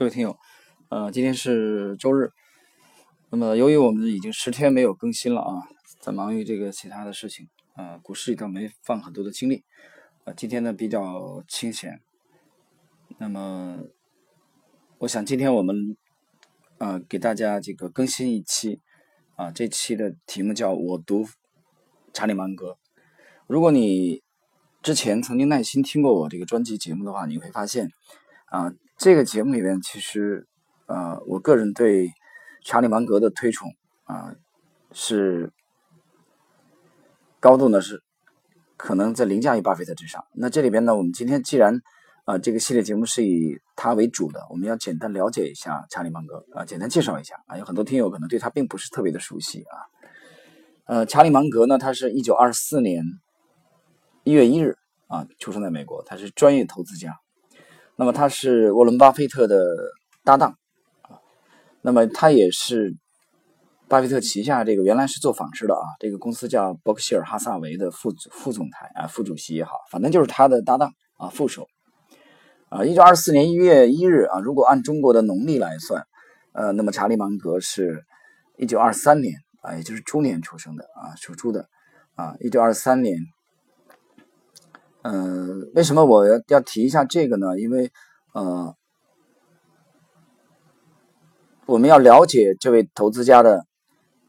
各位听友，呃，今天是周日，那么由于我们已经十天没有更新了啊，在忙于这个其他的事情，呃，股市里头没放很多的精力，呃，今天呢比较清闲，那么我想今天我们啊给大家这个更新一期啊，这期的题目叫我读查理芒格。如果你之前曾经耐心听过我这个专辑节目的话，你会发现啊。这个节目里面，其实，呃，我个人对查理芒格的推崇啊，是高度呢是可能在凌驾于巴菲特之上。那这里边呢，我们今天既然啊这个系列节目是以他为主的，我们要简单了解一下查理芒格啊，简单介绍一下啊，有很多听友可能对他并不是特别的熟悉啊。呃，查理芒格呢，他是一九二四年一月一日啊出生在美国，他是专业投资家。那么他是沃伦巴菲特的搭档啊，那么他也是巴菲特旗下这个原来是做纺织的啊，这个公司叫伯克希尔哈萨维的副副总裁啊，副主席也好，反正就是他的搭档啊，副手啊。一九二四年一月一日啊，如果按中国的农历来算，呃，那么查理芒格是一九二三年啊，也就是猪年出生的啊，属猪的啊，一九二三年。嗯，为什么我要要提一下这个呢？因为，呃，我们要了解这位投资家的，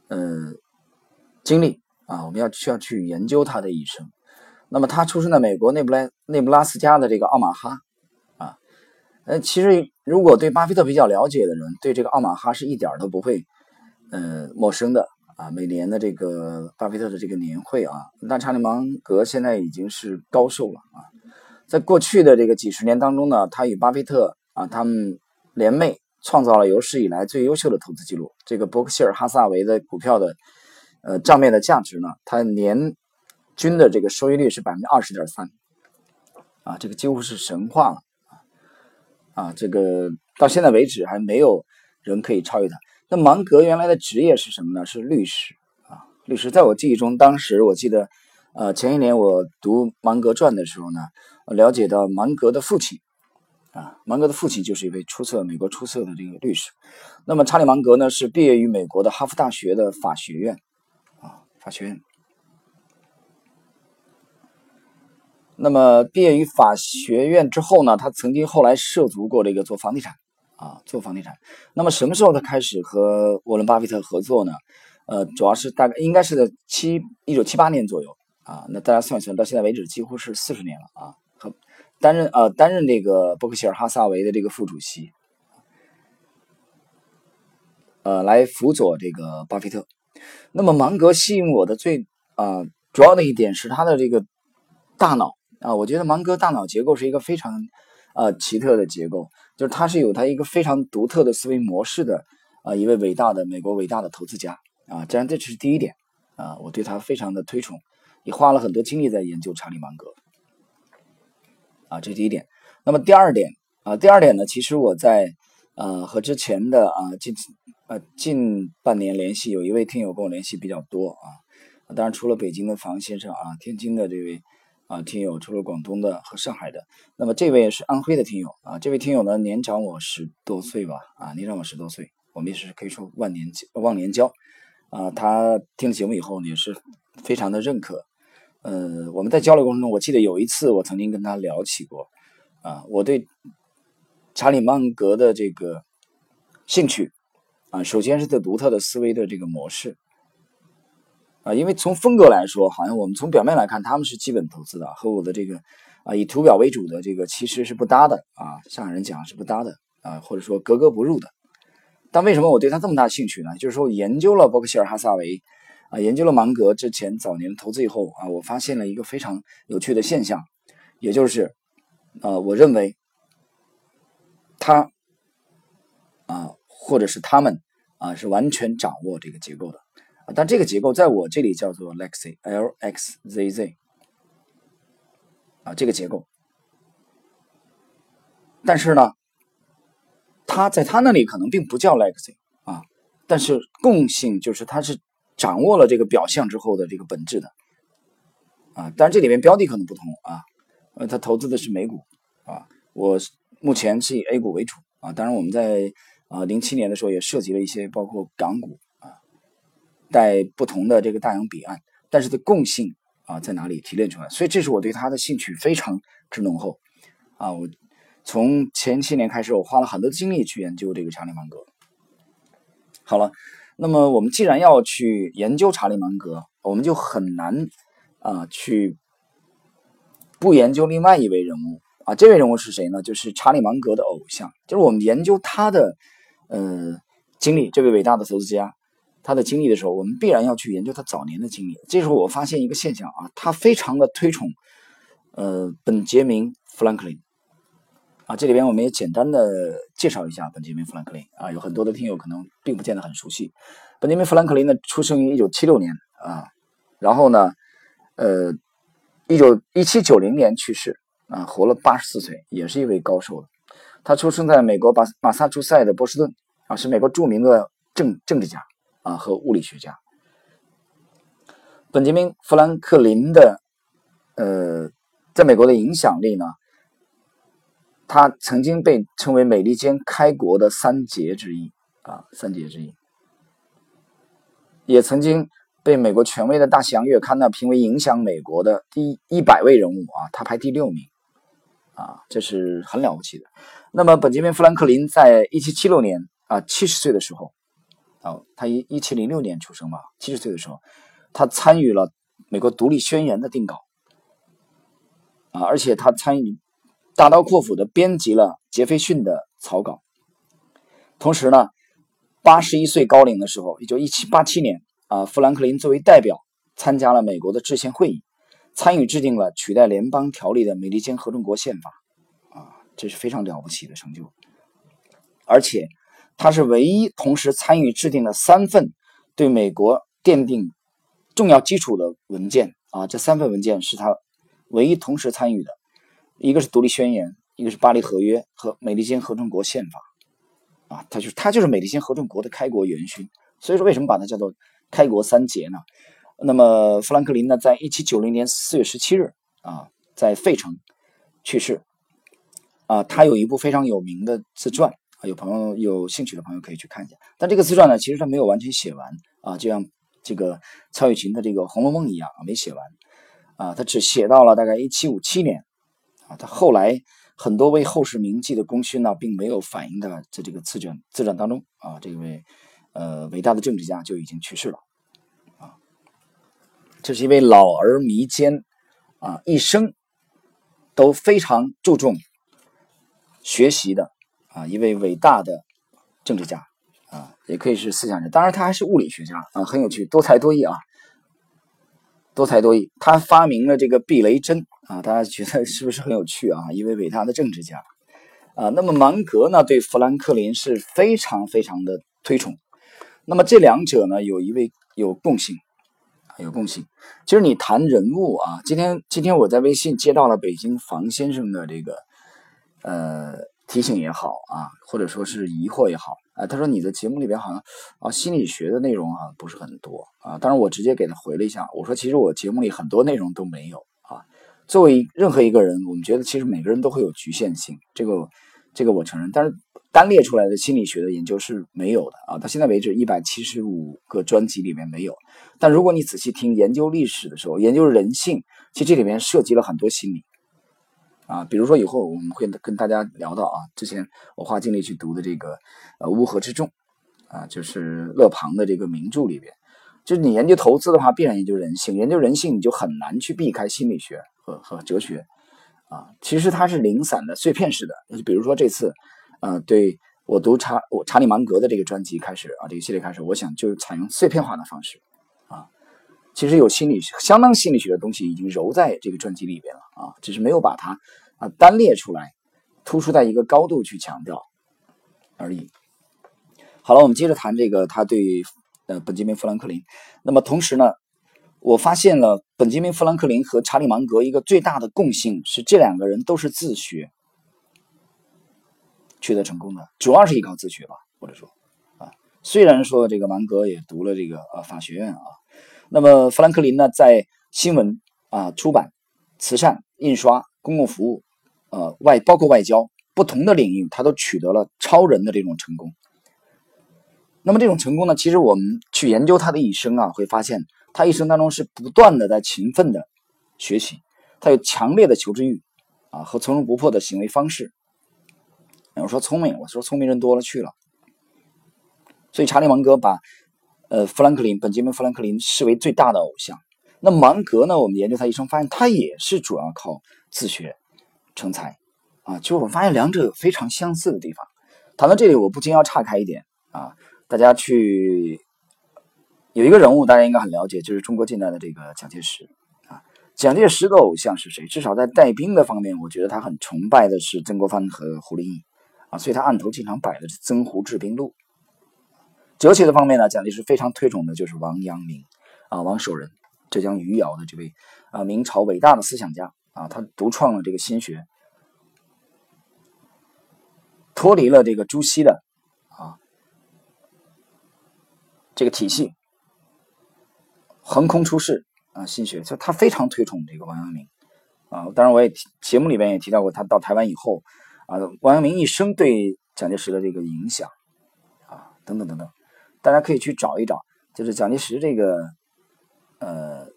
呃，经历啊，我们要需要去研究他的一生。那么，他出生在美国内布拉内布拉斯加的这个奥马哈啊，呃，其实如果对巴菲特比较了解的人，对这个奥马哈是一点都不会，呃，陌生的。啊，每年的这个巴菲特的这个年会啊，那查理芒格现在已经是高寿了啊。在过去的这个几十年当中呢，他与巴菲特啊，他们联袂创造了有史以来最优秀的投资记录。这个伯克希尔哈萨维的股票的呃账面的价值呢，它年均的这个收益率是百分之二十点三啊，这个几乎是神话了啊啊，这个到现在为止还没有人可以超越他。那芒格原来的职业是什么呢？是律师啊，律师。在我记忆中，当时我记得，呃，前一年我读《芒格传》的时候呢，了解到芒格的父亲啊，芒格的父亲就是一位出色美国出色的这个律师。那么查理芒格呢，是毕业于美国的哈佛大学的法学院啊，法学院。那么毕业于法学院之后呢，他曾经后来涉足过这个做房地产。啊，做房地产。那么什么时候他开始和沃伦巴菲特合作呢？呃，主要是大概应该是在七一九七八年左右啊。那大家算一算，到现在为止几乎是四十年了啊。和担任呃担任这个伯克希尔哈萨维的这个副主席，呃，来辅佐这个巴菲特。那么芒格吸引我的最啊主要的一点是他的这个大脑啊，我觉得芒格大脑结构是一个非常。啊，奇特的结构，就是他是有他一个非常独特的思维模式的啊，一位伟大的美国伟大的投资家啊，这样这只是第一点啊，我对他非常的推崇，也花了很多精力在研究查理芒格啊，这是第一点。那么第二点啊，第二点呢，其实我在呃和之前的啊近呃近半年联系，有一位听友跟我联系比较多啊，当然除了北京的房先生啊，天津的这位。啊，听友除了广东的和上海的，那么这位是安徽的听友啊。这位听友呢年长我十多岁吧，啊，年长我十多岁，我们也是可以说万年忘年交啊。他听了节目以后也是非常的认可。呃，我们在交流过程中，我记得有一次我曾经跟他聊起过啊，我对查理芒格的这个兴趣啊，首先是他独特的思维的这个模式。啊，因为从风格来说，好像我们从表面来看，他们是基本投资的，和我的这个啊以图表为主的这个其实是不搭的啊。上海人讲是不搭的啊，或者说格格不入的。但为什么我对他这么大兴趣呢？就是说研究了伯克希尔哈萨维啊，研究了芒格之前早年投资以后啊，我发现了一个非常有趣的现象，也就是啊，我认为他啊，或者是他们啊，是完全掌握这个结构的。但这个结构在我这里叫做 Lexi，L X Z Z，啊，这个结构。但是呢，他在他那里可能并不叫 Lexi 啊，但是共性就是他是掌握了这个表象之后的这个本质的，啊，但是这里面标的可能不同啊，呃，他投资的是美股啊，我目前是以 A 股为主啊。当然，我们在啊零七年的时候也涉及了一些包括港股啊，带不同的这个大洋彼岸，但是的共性啊在哪里提炼出来？所以这是我对他的兴趣非常之浓厚啊。我从前七年开始，我花了很多精力去研究这个查理芒格。好了，那么我们既然要去研究查理芒格，我们就很难啊去不研究另外一位人物啊。这位人物是谁呢？就是查理芒格的偶像，就是我们研究他的呃经历，这位伟大的投资家他的经历的时候，我们必然要去研究他早年的经历。这时候我发现一个现象啊，他非常的推崇呃本杰明·富兰克林。啊，这里边我们也简单的介绍一下本杰明·富兰克林啊，有很多的听友可能并不见得很熟悉。本杰明·富兰克林呢，出生于一九七六年啊，然后呢，呃，一九一七九零年去世啊，活了八十四岁，也是一位高寿的。他出生在美国马马萨诸塞的波士顿啊，是美国著名的政政治家啊和物理学家。本杰明·富兰克林的呃，在美国的影响力呢？他曾经被称为美利坚开国的三杰之一啊，三杰之一，也曾经被美国权威的《大西洋月刊》呢评为影响美国的第一百位人物啊，他排第六名啊，这是很了不起的。那么，本杰明·富兰克林在一七七六年啊，七十岁的时候，哦，他一一七零六年出生嘛，七十岁的时候，他参与了美国独立宣言的定稿啊，而且他参与。大刀阔斧的编辑了杰斐逊的草稿，同时呢，八十一岁高龄的时候，也就一七八七年啊，富兰克林作为代表参加了美国的制宪会议，参与制定了取代联邦条例的美利坚合众国宪法，啊，这是非常了不起的成就。而且他是唯一同时参与制定了三份对美国奠定重要基础的文件啊，这三份文件是他唯一同时参与的。一个是独立宣言，一个是巴黎合约和美利坚合众国宪法，啊，他就是他就是美利坚合众国的开国元勋。所以说，为什么把它叫做开国三杰呢？那么，富兰克林呢，在一七九零年四月十七日啊，在费城去世。啊，他有一部非常有名的自传有朋友有兴趣的朋友可以去看一下。但这个自传呢，其实他没有完全写完啊，就像这个曹雪芹的这个《红楼梦》一样啊，没写完啊，他只写到了大概一七五七年啊。他后来很多为后世铭记的功勋呢，并没有反映在在这个自传自传当中啊。这位呃伟大的政治家就已经去世了啊。这是一位老而弥坚啊，一生都非常注重学习的啊一位伟大的政治家啊，也可以是思想家。当然，他还是物理学家啊，很有趣，多才多艺啊。多才多艺，他发明了这个避雷针啊，大家觉得是不是很有趣啊？一位伟大的政治家啊。那么芒格呢，对富兰克林是非常非常的推崇。那么这两者呢，有一位有共性，有共性。其实你谈人物啊，今天今天我在微信接到了北京房先生的这个呃提醒也好啊，或者说是疑惑也好。啊，他说你的节目里边好像啊心理学的内容啊不是很多啊，当然我直接给他回了一下，我说其实我节目里很多内容都没有啊。作为任何一个人，我们觉得其实每个人都会有局限性，这个这个我承认。但是单列出来的心理学的研究是没有的啊，到现在为止一百七十五个专辑里面没有。但如果你仔细听研究历史的时候，研究人性，其实这里面涉及了很多心理。啊，比如说以后我们会跟大家聊到啊，之前我花精力去读的这个呃《乌合之众》，啊，就是勒庞的这个名著里边，就是你研究投资的话，必然研究人性，研究人性你就很难去避开心理学和和哲学，啊，其实它是零散的、碎片式的。就比如说这次，呃，对我读查我查理芒格的这个专辑开始啊，这个系列开始，我想就是采用碎片化的方式，其实有心理学相当心理学的东西已经揉在这个专辑里边了啊，只是没有把它。啊，单列出来，突出在一个高度去强调而已。好了，我们接着谈这个他对呃本杰明·富兰克林。那么同时呢，我发现了本杰明·富兰克林和查理芒格一个最大的共性是，这两个人都是自学取得成功的，主要是依靠自学吧，或者说啊，虽然说这个芒格也读了这个呃法学院啊，那么富兰克林呢，在新闻啊、出版、慈善、印刷、公共服务。呃，外包括外交不同的领域，他都取得了超人的这种成功。那么这种成功呢，其实我们去研究他的一生啊，会发现他一生当中是不断的在勤奋的学习，他有强烈的求知欲啊和从容不迫的行为方式。我说聪明，我说聪明人多了去了。所以查理芒格把呃富兰克林本杰明富兰克林视为最大的偶像。那芒格呢？我们研究他一生，发现他也是主要靠自学成才啊。就我发现两者有非常相似的地方。谈到这里，我不禁要岔开一点啊，大家去有一个人物，大家应该很了解，就是中国近代的这个蒋介石啊。蒋介石的偶像是谁？至少在带兵的方面，我觉得他很崇拜的是曾国藩和胡林翼啊，所以他案头经常摆的是《曾胡治兵录》。哲学的方面呢，蒋介石非常推崇的就是王阳明啊，王守仁。浙江余姚的这位啊，明朝伟大的思想家啊，他独创了这个心学，脱离了这个朱熹的啊这个体系，横空出世啊，心学，就他非常推崇这个王阳明啊。当然，我也节目里面也提到过，他到台湾以后啊，王阳明一生对蒋介石的这个影响啊，等等等等，大家可以去找一找，就是蒋介石这个。呃，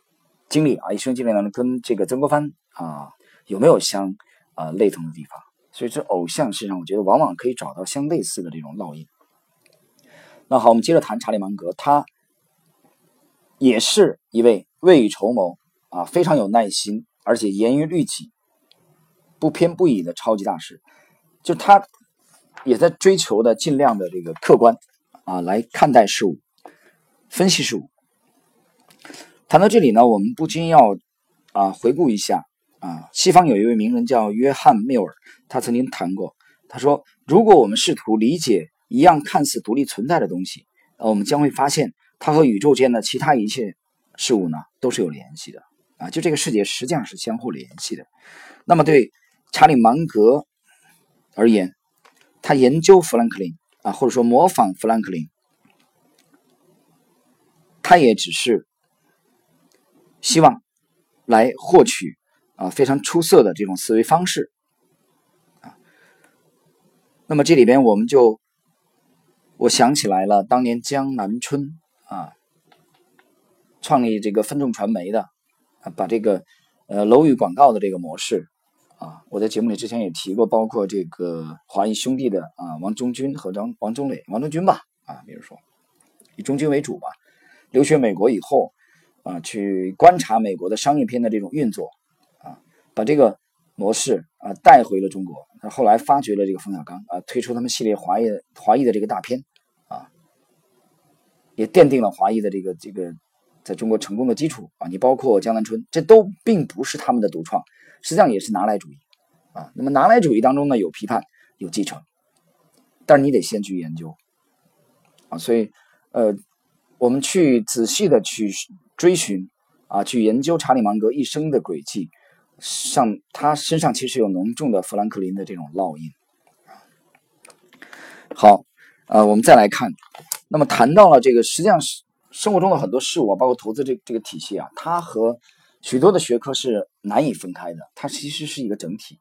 经历啊，一生经历当中跟这个曾国藩啊有没有相啊类同的地方？所以这偶像身上，我觉得往往可以找到相类似的这种烙印。那好，我们接着谈查理芒格，他也是一位未雨绸缪啊，非常有耐心，而且严于律己、不偏不倚的超级大师。就他也在追求的尽量的这个客观啊来看待事物、分析事物。谈到这里呢，我们不禁要啊回顾一下啊，西方有一位名人叫约翰缪尔，他曾经谈过，他说，如果我们试图理解一样看似独立存在的东西，呃，我们将会发现它和宇宙间的其他一切事物呢都是有联系的啊，就这个世界实际上是相互联系的。那么对查理芒格而言，他研究富兰克林啊，或者说模仿富兰克林，他也只是。希望来获取啊非常出色的这种思维方式啊。那么这里边我们就我想起来了，当年江南春啊创立这个分众传媒的啊，把这个呃楼宇广告的这个模式啊，我在节目里之前也提过，包括这个华谊兄弟的啊王中军和张王中磊、王中军吧啊，比如说以中军为主吧，留学美国以后。啊，去观察美国的商业片的这种运作，啊，把这个模式啊带回了中国。他后来发掘了这个冯小刚啊，推出他们系列华裔华裔的这个大片，啊，也奠定了华裔的这个这个在中国成功的基础啊。你包括江南春，这都并不是他们的独创，实际上也是拿来主义啊。那么拿来主义当中呢，有批判，有继承，但是你得先去研究啊。所以，呃，我们去仔细的去。追寻啊，去研究查理芒格一生的轨迹，上他身上其实有浓重的富兰克林的这种烙印。好，呃，我们再来看，那么谈到了这个，实际上是生活中的很多事物，包括投资这这个体系啊，它和许多的学科是难以分开的，它其实是一个整体。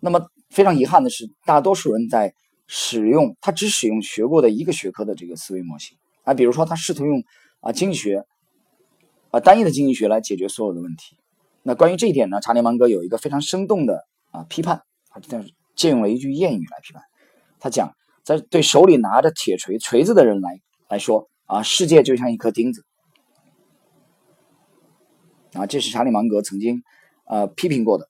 那么非常遗憾的是，大多数人在使用他只使用学过的一个学科的这个思维模型啊，比如说他试图用啊经济学。啊，单一的经济学来解决所有的问题。那关于这一点呢，查理芒格有一个非常生动的啊批判，他借用了一句谚语来批判。他讲，在对手里拿着铁锤锤子的人来来说啊，世界就像一颗钉子。啊，这是查理芒格曾经呃批评过的。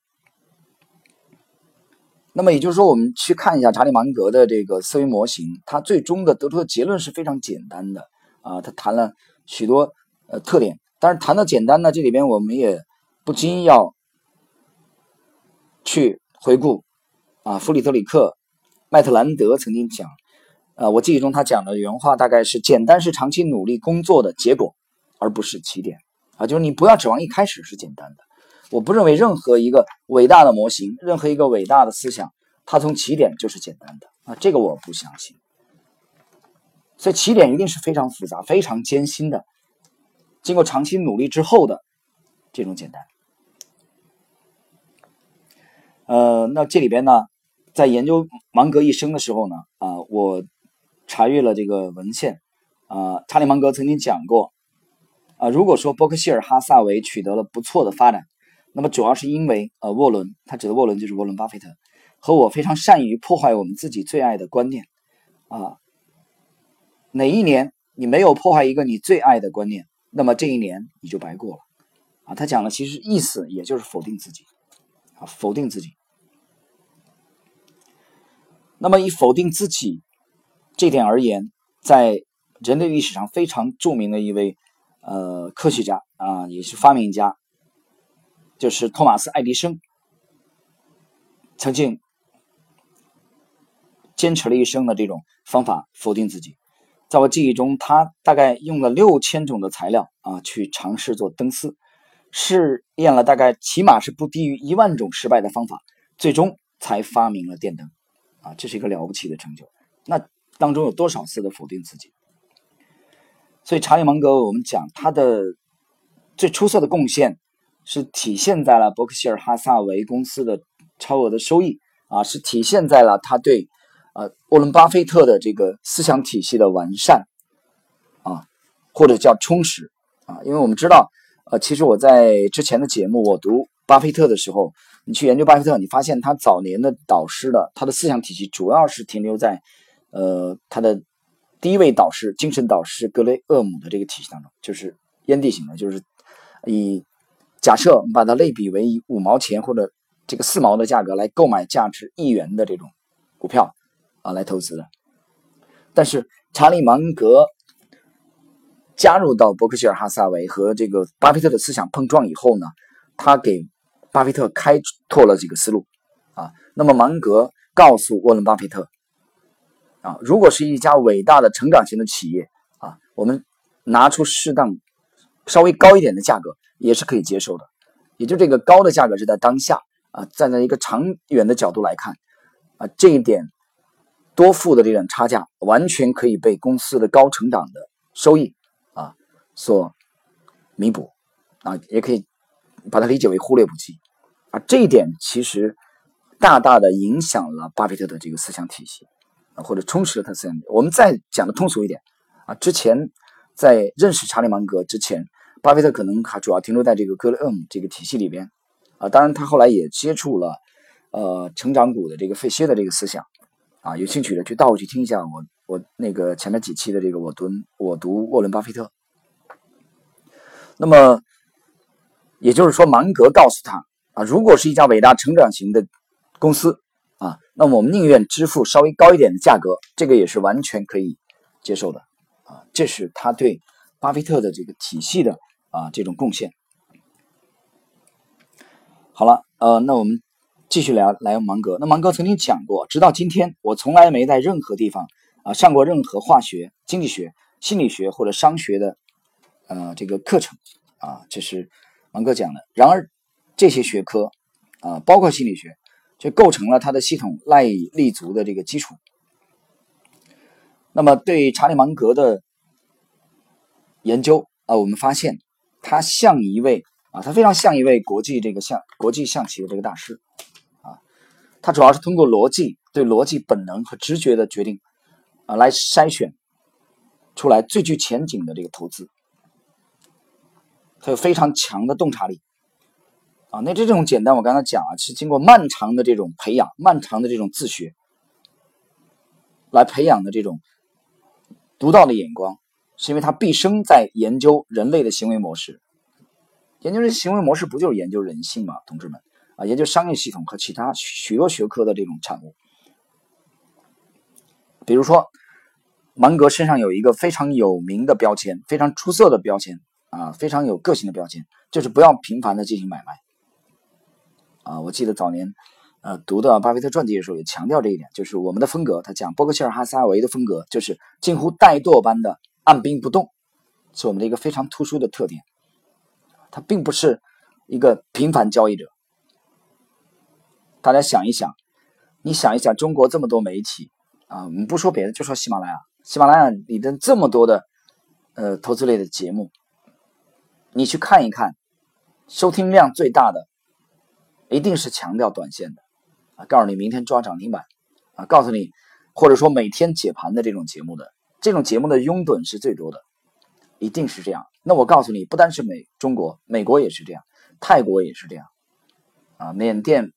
那么也就是说，我们去看一下查理芒格的这个思维模型，他最终的得出的结论是非常简单的啊。他谈了许多呃特点。但是谈到简单呢，这里边我们也不禁要去回顾啊，弗里德里克·麦特兰德曾经讲，啊，我记忆中他讲的原话大概是：简单是长期努力工作的结果，而不是起点啊，就是你不要指望一开始是简单的。我不认为任何一个伟大的模型，任何一个伟大的思想，它从起点就是简单的啊，这个我不相信。所以起点一定是非常复杂、非常艰辛的。经过长期努力之后的这种简单，呃，那这里边呢，在研究芒格一生的时候呢，啊，我查阅了这个文献，啊，查理芒格曾经讲过，啊，如果说伯克希尔哈萨维取得了不错的发展，那么主要是因为呃沃伦，他指的沃伦就是沃伦巴菲特，和我非常善于破坏我们自己最爱的观念，啊，哪一年你没有破坏一个你最爱的观念，那么这一年你就白过了，啊，他讲的其实意思也就是否定自己，啊，否定自己。那么以否定自己这点而言，在人类历史上非常著名的一位呃科学家啊，也是发明家，就是托马斯·爱迪生，曾经坚持了一生的这种方法否定自己。在我记忆中，他大概用了六千种的材料啊去尝试做灯丝，试验了大概起码是不低于一万种失败的方法，最终才发明了电灯。啊，这是一个了不起的成就。那当中有多少次的否定自己？所以查理芒格，我们讲他的最出色的贡献是体现在了伯克希尔哈萨维公司的超额的收益啊，是体现在了他对呃沃伦巴菲特的这个思想体系的完善啊，或者叫充实啊。因为我们知道，呃，其实我在之前的节目我读巴菲特的时候。你去研究巴菲特，你发现他早年的导师的他的思想体系主要是停留在，呃，他的第一位导师、精神导师格雷厄姆的这个体系当中，就是烟蒂型的，就是以假设我们把它类比为以五毛钱或者这个四毛的价格来购买价值一元的这种股票啊来投资的。但是查理芒格加入到伯克希尔哈萨维和这个巴菲特的思想碰撞以后呢，他给。巴菲特开拓了几个思路，啊，那么芒格告诉沃伦巴菲特，啊，如果是一家伟大的成长型的企业，啊，我们拿出适当稍微高一点的价格也是可以接受的，也就这个高的价格是在当下，啊，站在一个长远的角度来看，啊，这一点多付的这点差价完全可以被公司的高成长的收益，啊，所弥补，啊，也可以。把它理解为忽略不计，啊，这一点其实大大的影响了巴菲特的这个思想体系，或者充实了他思想。我们再讲的通俗一点，啊，之前在认识查理芒格之前，巴菲特可能还主要停留在这个格雷厄姆这个体系里边，啊，当然他后来也接触了呃成长股的这个费歇的这个思想，啊，有兴趣的去倒回去听一下我我那个前面几期的这个我读我读沃伦巴菲特，那么。也就是说，芒格告诉他啊，如果是一家伟大成长型的公司，那我们宁愿支付稍微高一点的价格，这个也是完全可以接受的啊。这是他对巴菲特的这个体系的啊这种贡献。好了，呃，那我们继续聊来芒格。那芒格曾经讲过，直到今天，我从来没在任何地方啊上过任何化学、经济学、心理学或者商学的呃这个课程啊，这是。芒格讲的，然而这些学科啊，包括心理学，就构成了他的系统赖以立足的这个基础。那么，对查理芒格的研究啊，我们发现他像一位啊，他非常像一位国际这个象国际象棋的这个大师啊。他主要是通过逻辑对逻辑本能和直觉的决定啊，来筛选出来最具前景的这个投资。他有非常强的洞察力，啊，那这种简单，我刚才讲啊，是经过漫长的这种培养，漫长的这种自学来培养的这种独到的眼光，是因为他毕生在研究人类的行为模式，研究人行为模式不就是研究人性吗？同志们啊，研究商业系统和其他许多学科的这种产物，比如说芒格身上有一个非常有名的标签，非常出色的标签。啊，非常有个性的标签，就是不要频繁的进行买卖。啊，我记得早年，呃，读的巴菲特传记的时候也强调这一点，就是我们的风格，他讲伯克希尔哈撒韦的风格，就是近乎怠惰般的按兵不动，是我们的一个非常突出的特点。他并不是一个频繁交易者。大家想一想，你想一想，中国这么多媒体啊，我们不说别的，就说喜马拉雅，喜马拉雅里的这么多的呃投资类的节目。你去看一看，收听量最大的一定是强调短线的，啊，告诉你明天抓涨停板啊，告诉你或者说每天解盘的这种节目的这种节目的拥趸是最多的，一定是这样。那我告诉你，不单是美中国，美国也是这样，泰国也是这样，啊，缅甸、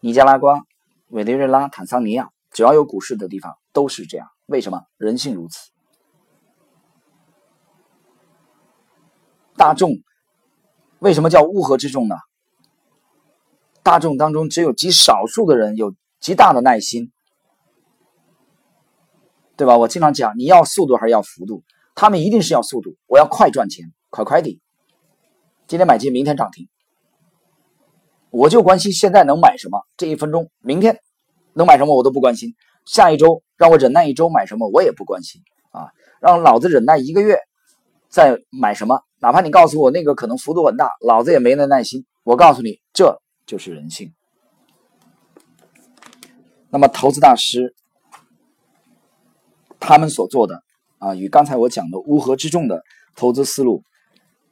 尼加拉瓜、委内瑞拉、坦桑尼亚，只要有股市的地方都是这样。为什么？人性如此。大众为什么叫乌合之众呢？大众当中只有极少数的人有极大的耐心，对吧？我经常讲，你要速度还是要幅度？他们一定是要速度，我要快赚钱，快快的。今天买进，明天涨停，我就关心现在能买什么，这一分钟，明天能买什么我都不关心，下一周让我忍耐一周买什么我也不关心啊，让老子忍耐一个月再买什么，哪怕你告诉我那个可能幅度很大，老子也没那耐心。我告诉你，这。就是人性。那么，投资大师他们所做的啊，与刚才我讲的乌合之众的投资思路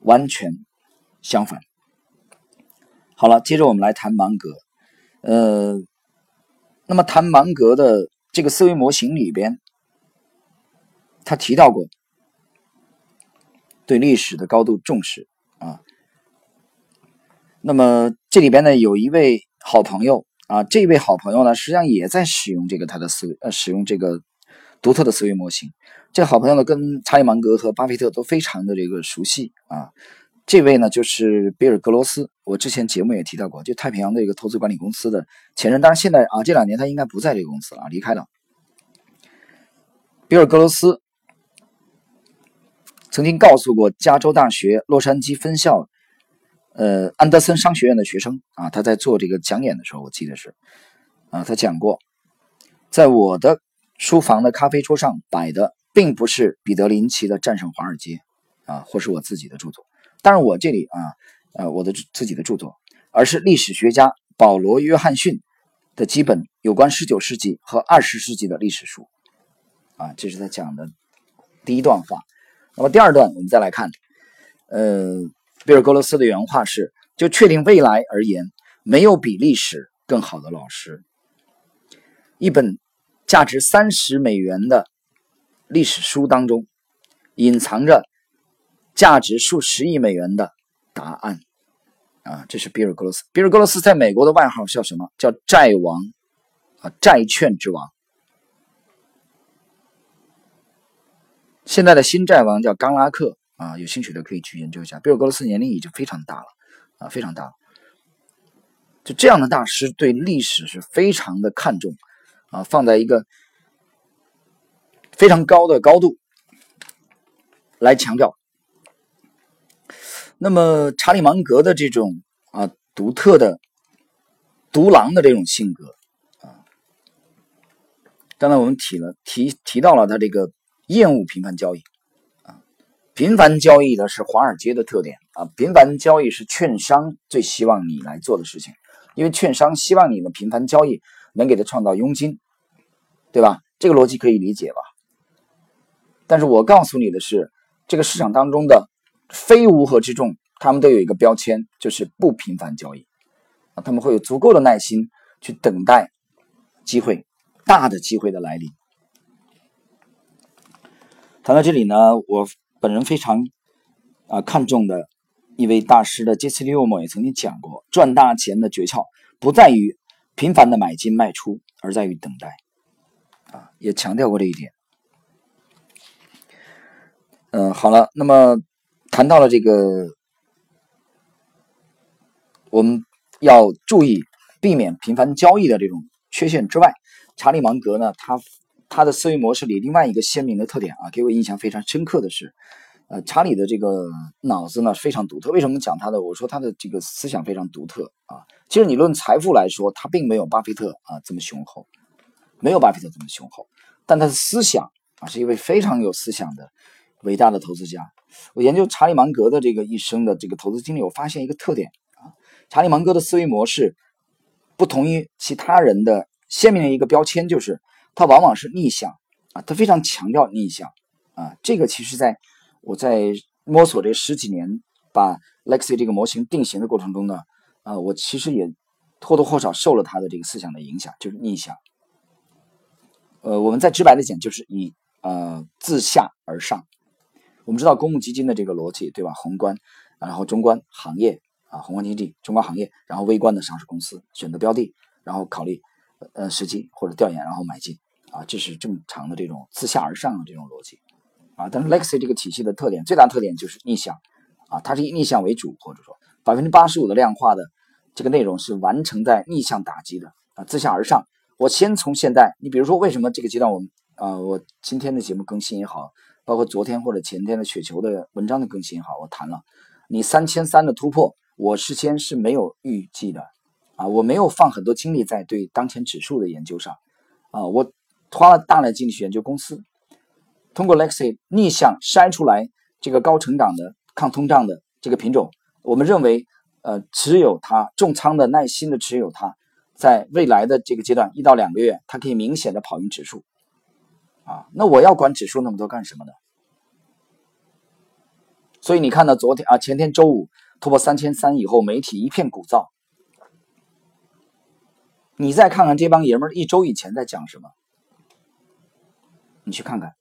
完全相反。好了，接着我们来谈芒格。呃，那么谈芒格的这个思维模型里边，他提到过对历史的高度重视。那么这里边呢，有一位好朋友啊，这位好朋友呢，实际上也在使用这个他的思维，呃，使用这个独特的思维模型。这好朋友呢，跟查理芒格和巴菲特都非常的这个熟悉啊。这位呢，就是比尔格罗斯，我之前节目也提到过，就太平洋的一个投资管理公司的前任，当然现在啊，这两年他应该不在这个公司了，离开了。比尔格罗斯曾经告诉过加州大学洛杉矶分校。呃，安德森商学院的学生啊，他在做这个讲演的时候，我记得是啊，他讲过，在我的书房的咖啡桌上摆的，并不是彼得林奇的《战胜华尔街》啊，或是我自己的著作，当然我这里啊，呃，我的自己的著作，而是历史学家保罗·约翰逊的几本有关十九世纪和二十世纪的历史书啊，这是他讲的第一段话。那么第二段，我们再来看，呃。比尔·格罗斯的原话是：“就确定未来而言，没有比历史更好的老师。一本价值三十美元的历史书当中，隐藏着价值数十亿美元的答案。”啊，这是比尔·格罗斯。比尔·格罗斯在美国的外号叫什么？叫“债王”啊，“债券之王”。现在的新债王叫冈拉克。啊，有兴趣的可以去研究一下。比尔·格罗斯年龄已经非常大了，啊，非常大了。就这样的大师对历史是非常的看重，啊，放在一个非常高的高度来强调。那么，查理·芒格的这种啊独特的独狼的这种性格，啊，刚才我们提了提提到了他这个厌恶频繁交易。频繁交易的是华尔街的特点啊！频繁交易是券商最希望你来做的事情，因为券商希望你的频繁交易能给他创造佣金，对吧？这个逻辑可以理解吧？但是我告诉你的是，这个市场当中的非乌合之众，他们都有一个标签，就是不频繁交易啊，他们会有足够的耐心去等待机会，大的机会的来临。谈到这里呢，我。本人非常啊看重的一位大师的杰斯利欧姆也曾经讲过，赚大钱的诀窍不在于频繁的买进卖出，而在于等待。啊，也强调过这一点。嗯，好了，那么谈到了这个，我们要注意避免频繁交易的这种缺陷之外，查理芒格呢，他。他的思维模式里另外一个鲜明的特点啊，给我印象非常深刻的是，呃，查理的这个脑子呢非常独特。为什么讲他的？我说他的这个思想非常独特啊。其实你论财富来说，他并没有巴菲特啊这么雄厚，没有巴菲特这么雄厚。但他的思想啊，是一位非常有思想的伟大的投资家。我研究查理芒格的这个一生的这个投资经历，我发现一个特点啊，查理芒格的思维模式不同于其他人的鲜明的一个标签就是。他往往是逆向啊，他非常强调逆向啊。这个其实在我在摸索这十几年把 Lexi 这个模型定型的过程中呢，啊，我其实也或多或少受了他的这个思想的影响，就是逆向。呃，我们再直白的讲，就是以呃自下而上。我们知道公募基金的这个逻辑，对吧？宏观，然后中观行业啊，宏观经济、中观行业，然后微观的上市公司选择标的，然后考虑呃时机或者调研，然后买进啊，这是正常的这种自下而上的这种逻辑啊。但是 Lexi 这个体系的特点，最大特点就是逆向啊，它是以逆向为主，或者说百分之八十五的量化的这个内容是完成在逆向打击的啊，自下而上。我先从现在，你比如说为什么这个阶段我们啊，我今天的节目更新也好。包括昨天或者前天的雪球的文章的更新也，好，我谈了你三千三的突破，我事先是没有预计的啊，我没有放很多精力在对当前指数的研究上啊，我花了大量精力去研究公司，通过 Lexi 逆向筛出来这个高成长的抗通胀的这个品种，我们认为呃持有它重仓的耐心的持有它，在未来的这个阶段一到两个月，它可以明显的跑赢指数。啊，那我要管指数那么多干什么呢？所以你看到昨天啊，前天周五突破三千三以后，媒体一片鼓噪。你再看看这帮爷们儿一周以前在讲什么，你去看看。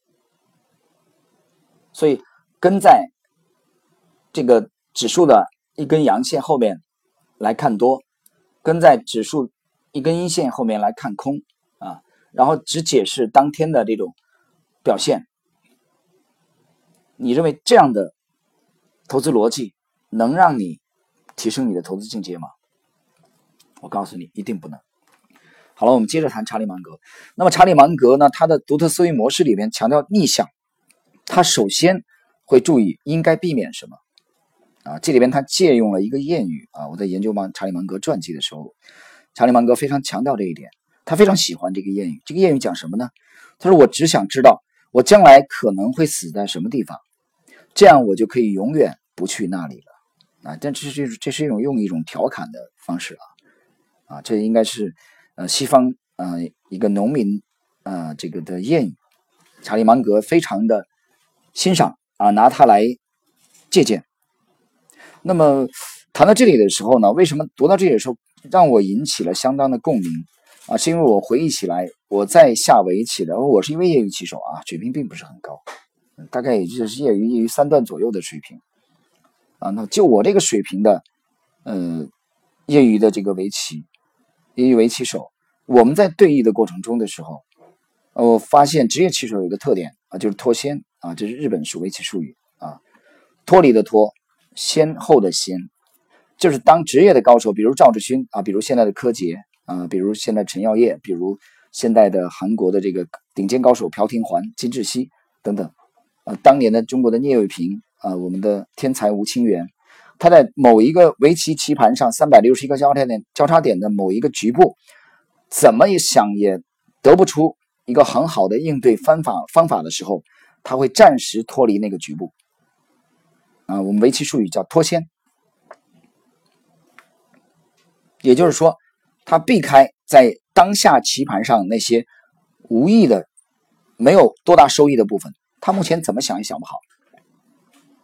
所以跟在这个指数的一根阳线后面来看多，跟在指数一根阴线后面来看空啊。然后只解释当天的这种表现，你认为这样的投资逻辑能让你提升你的投资境界吗？我告诉你，一定不能。好了，我们接着谈查理芒格。那么查理芒格呢？他的独特思维模式里面强调逆向，他首先会注意应该避免什么啊？这里边他借用了一个谚语啊。我在研究芒查理芒格传记的时候，查理芒格非常强调这一点。他非常喜欢这个谚语。这个谚语讲什么呢？他说：“我只想知道我将来可能会死在什么地方，这样我就可以永远不去那里了。”啊，但这是这是一种用一种调侃的方式啊，啊，这应该是呃西方呃一个农民啊这个的谚语。查理芒格非常的欣赏啊，拿它来借鉴。那么谈到这里的时候呢，为什么读到这里的时候让我引起了相当的共鸣？啊，是因为我回忆起来，我在下围棋的，我是一位业余棋手啊，水平并不是很高，大概也就是业余业余三段左右的水平。啊，那就我这个水平的，呃，业余的这个围棋，业余围棋手，我们在对弈的过程中的时候，我发现职业棋手有一个特点啊，就是脱先啊，这是日本属围棋术语啊，脱离的脱，先后的先，就是当职业的高手，比如赵志勋啊，比如现在的柯洁。啊，比如现在陈耀烨，比如现在的韩国的这个顶尖高手朴廷桓、金智熙等等，啊，当年的中国的聂卫平，啊，我们的天才吴清源，他在某一个围棋棋盘上三百六十一个交叉点交叉点的某一个局部，怎么也想也得不出一个很好的应对方法方法的时候，他会暂时脱离那个局部，啊，我们围棋术语叫脱先，也就是说。他避开在当下棋盘上那些无意的、没有多大收益的部分，他目前怎么想也想不好。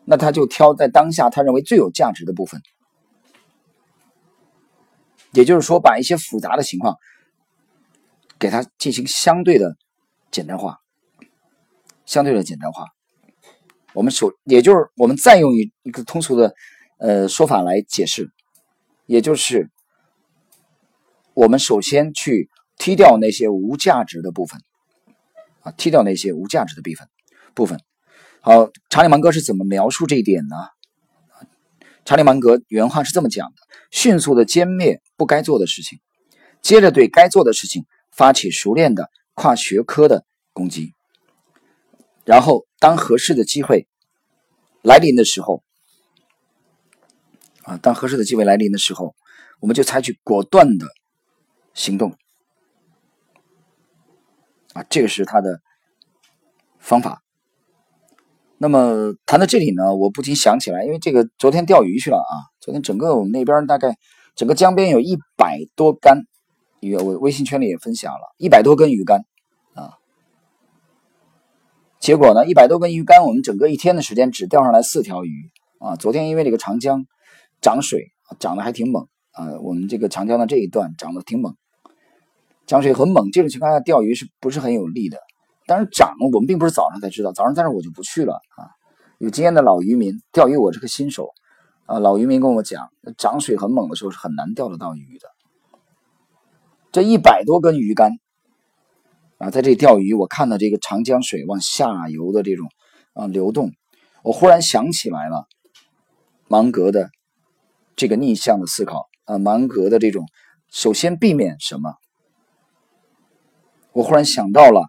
那他就挑在当下他认为最有价值的部分，也就是说，把一些复杂的情况给他进行相对的简单化，相对的简单化。我们首，也就是我们再用一一个通俗的呃说法来解释，也就是。我们首先去踢掉那些无价值的部分，啊，踢掉那些无价值的部分。部分。好，查理芒格是怎么描述这一点呢？查理芒格原话是这么讲的：迅速的歼灭不该做的事情，接着对该做的事情发起熟练的跨学科的攻击，然后当合适的机会来临的时候，啊，当合适的机会来临的时候，我们就采取果断的。行动啊，这个是他的方法。那么谈到这里呢，我不禁想起来，因为这个昨天钓鱼去了啊，昨天整个我们那边大概整个江边有一百多竿鱼，我微信圈里也分享了一百多根鱼竿啊。结果呢，一百多根鱼竿，我们整个一天的时间只钓上来四条鱼啊。昨天因为这个长江涨水涨得还挺猛。啊，我们这个长江的这一段涨得挺猛，涨水很猛，这种情况下钓鱼是不是很有利的？但是涨，我们并不是早上才知道，早上在那我就不去了啊。有经验的老渔民钓鱼，我是个新手啊。老渔民跟我讲，涨水很猛的时候是很难钓得到鱼的。这一百多根鱼竿啊，在这里钓鱼，我看到这个长江水往下游的这种啊流动，我忽然想起来了芒格的这个逆向的思考啊，芒格的这种首先避免什么？我忽然想到了。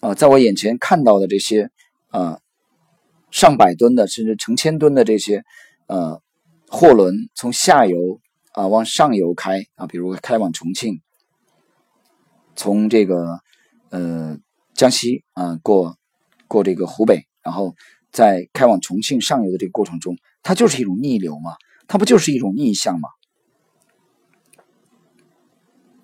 啊，在我眼前看到的这些，啊，上百吨的甚至成千吨的这些，呃，货轮从下游啊往上游开啊，比如开往重庆，从这个呃江西啊过过这个湖北，然后在开往重庆上游的这个过程中，它就是一种逆流嘛，它不就是一种逆向吗？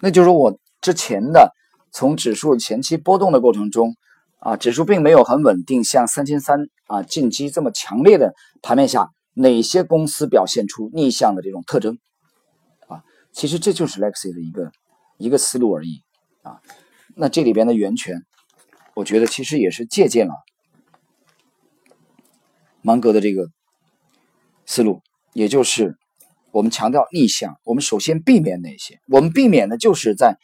那就是我之前的。从指数前期波动的过程中，啊，指数并没有很稳定，像三千三啊进击这么强烈的盘面下，哪些公司表现出逆向的这种特征？啊，其实这就是 Lexi 的一个一个思路而已啊。那这里边的源泉，我觉得其实也是借鉴了芒格的这个思路，也就是我们强调逆向，我们首先避免哪些？我们避免的就是在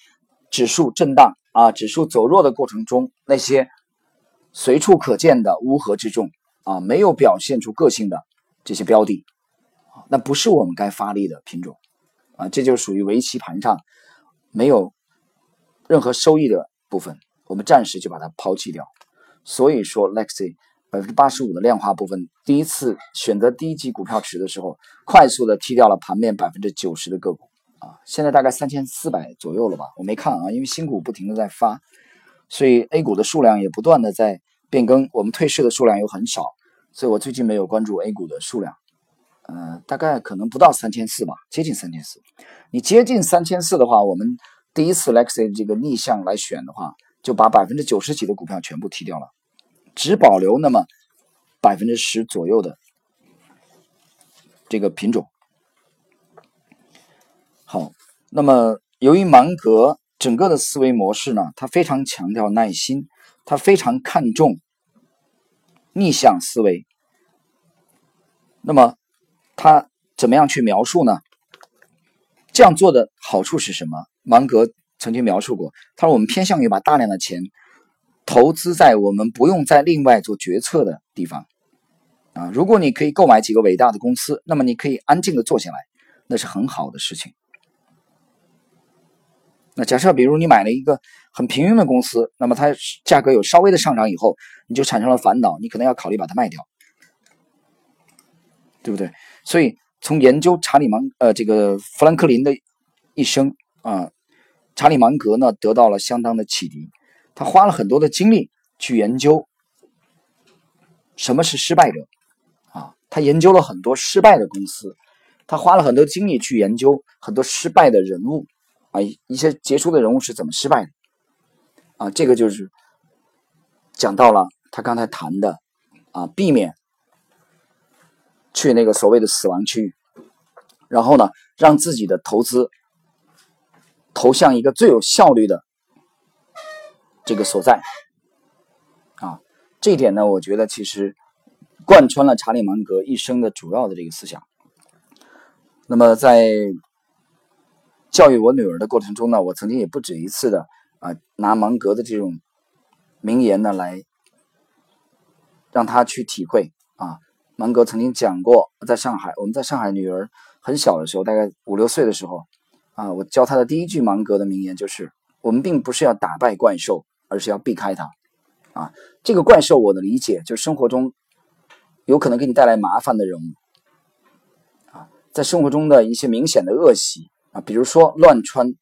指数震荡。啊，指数走弱的过程中，那些随处可见的乌合之众啊，没有表现出个性的这些标的，那不是我们该发力的品种啊，这就属于围棋盘上没有任何收益的部分，我们暂时就把它抛弃掉。所以说，Lexi 百分之八十五的量化部分，第一次选择第一级股票池的时候，快速的踢掉了盘面百分之九十的个股。啊，现在大概三千四百左右了吧？我没看啊，因为新股不停的在发，所以 A 股的数量也不断的在变更。我们退市的数量又很少，所以我最近没有关注 A 股的数量。呃，大概可能不到三千四吧，接近三千四。你接近三千四的话，我们第一次 Lexi 这个逆向来选的话，就把百分之九十几的股票全部踢掉了，只保留那么百分之十左右的这个品种。那么由于芒格整个的思维模式呢，他非常强调耐心，他非常看重逆向思维。那么他怎么样去描述呢？这样做的好处是什么？芒格曾经描述过，他说我们偏向于把大量的钱投资在我们不用再另外做决策的地方。啊，如果你可以购买几个伟大的公司，那么你可以安静的坐下来，那是很好的事情。那假设，比如你买了一个很平庸的公司，那么它价格有稍微的上涨以后，你就产生了烦恼，你可能要考虑把它卖掉，对不对？所以从研究查理芒呃这个富兰克林的一生啊，查理芒格呢得到了相当的启迪，他花了很多的精力去研究什么是失败者啊，他研究了很多失败的公司，他花了很多精力去研究很多失败的人物。啊，一些杰出的人物是怎么失败的？啊，这个就是讲到了他刚才谈的啊，避免去那个所谓的死亡区域，然后呢，让自己的投资投向一个最有效率的这个所在。啊，这一点呢，我觉得其实贯穿了查理芒格一生的主要的这个思想。那么在。教育我女儿的过程中呢，我曾经也不止一次的啊，拿芒格的这种名言呢来让她去体会啊。芒格曾经讲过，在上海，我们在上海女儿很小的时候，大概五六岁的时候啊，我教她的第一句芒格的名言就是：我们并不是要打败怪兽，而是要避开它。啊，这个怪兽我的理解就是生活中有可能给你带来麻烦的人物啊，在生活中的一些明显的恶习。啊，比如说乱穿、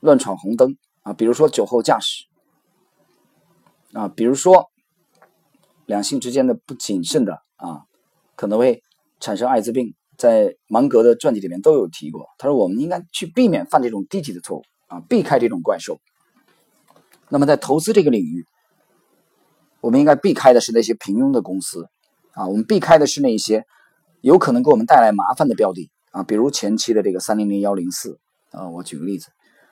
乱闯红灯啊，比如说酒后驾驶啊，比如说两性之间的不谨慎的啊，可能会产生艾滋病。在芒格的传记里面都有提过，他说我们应该去避免犯这种低级的错误啊，避开这种怪兽。那么在投资这个领域，我们应该避开的是那些平庸的公司啊，我们避开的是那些有可能给我们带来麻烦的标的。啊，比如前期的这个三零零幺零四啊，我举个例子，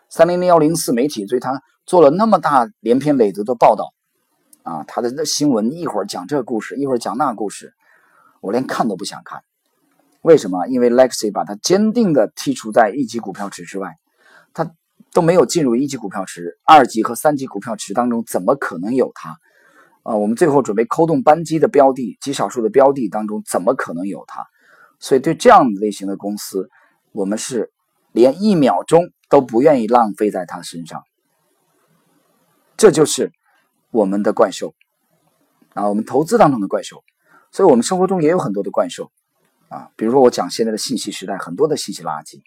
三零零幺零四媒体对他做了那么大连篇累牍的报道啊，他的那新闻一会儿讲这个故事，一会儿讲那故事，我连看都不想看。为什么？因为 Lexi 把他坚定的剔除在一级股票池之外，他都没有进入一级股票池，二级和三级股票池当中怎么可能有他？啊，我们最后准备扣动扳机的标的，极少数的标的当中怎么可能有他？所以对这样类型的公司，我们是连一秒钟都不愿意浪费在他身上。这就是我们的怪兽啊，我们投资当中的怪兽。所以我们生活中也有很多的怪兽。啊，比如说我讲现在的信息时代，很多的信息垃圾，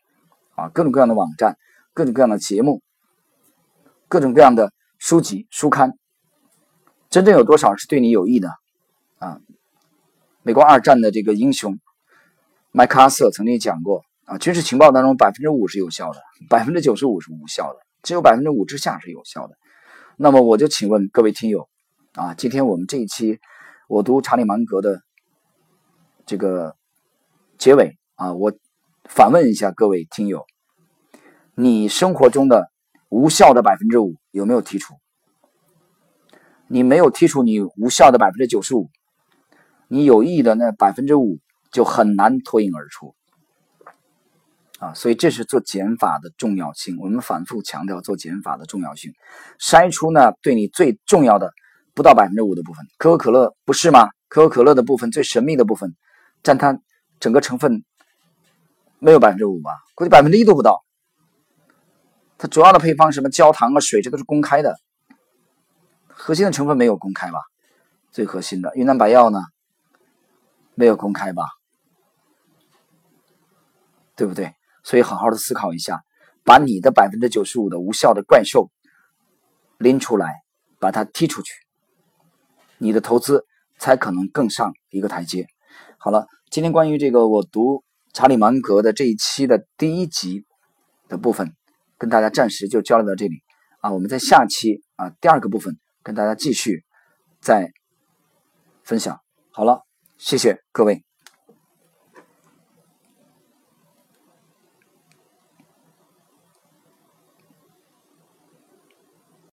啊，各种各样的网站，各种各样的节目，各种各样的书籍书刊，真正有多少是对你有益的？啊，美国二战的这个英雄麦克阿瑟曾经讲过，啊，军事情报当中百分之五是有效的，百分之九十五是无效的，只有百分之五之下是有效的。那么我就请问各位听友，啊，今天我们这一期我读查理芒格的这个。结尾啊，我反问一下各位听友：你生活中的无效的百分之五有没有剔除？你没有剔除你无效的百分之九十五，你有意义的那百分之五就很难脱颖而出啊！所以这是做减法的重要性。我们反复强调做减法的重要性，筛出呢对你最重要的不到百分之五的部分。可口可乐不是吗？可口可乐的部分最神秘的部分，占它。整个成分没有百分之五吧，估计百分之一都不到。它主要的配方什么焦糖啊、水，这都是公开的。核心的成分没有公开吧？最核心的云南白药呢，没有公开吧？对不对？所以好好的思考一下，把你的百分之九十五的无效的怪兽拎出来，把它踢出去，你的投资才可能更上一个台阶。好了。今天关于这个我读查理芒格的这一期的第一集的部分，跟大家暂时就交流到这里啊。我们在下期啊第二个部分跟大家继续再分享。好了，谢谢各位。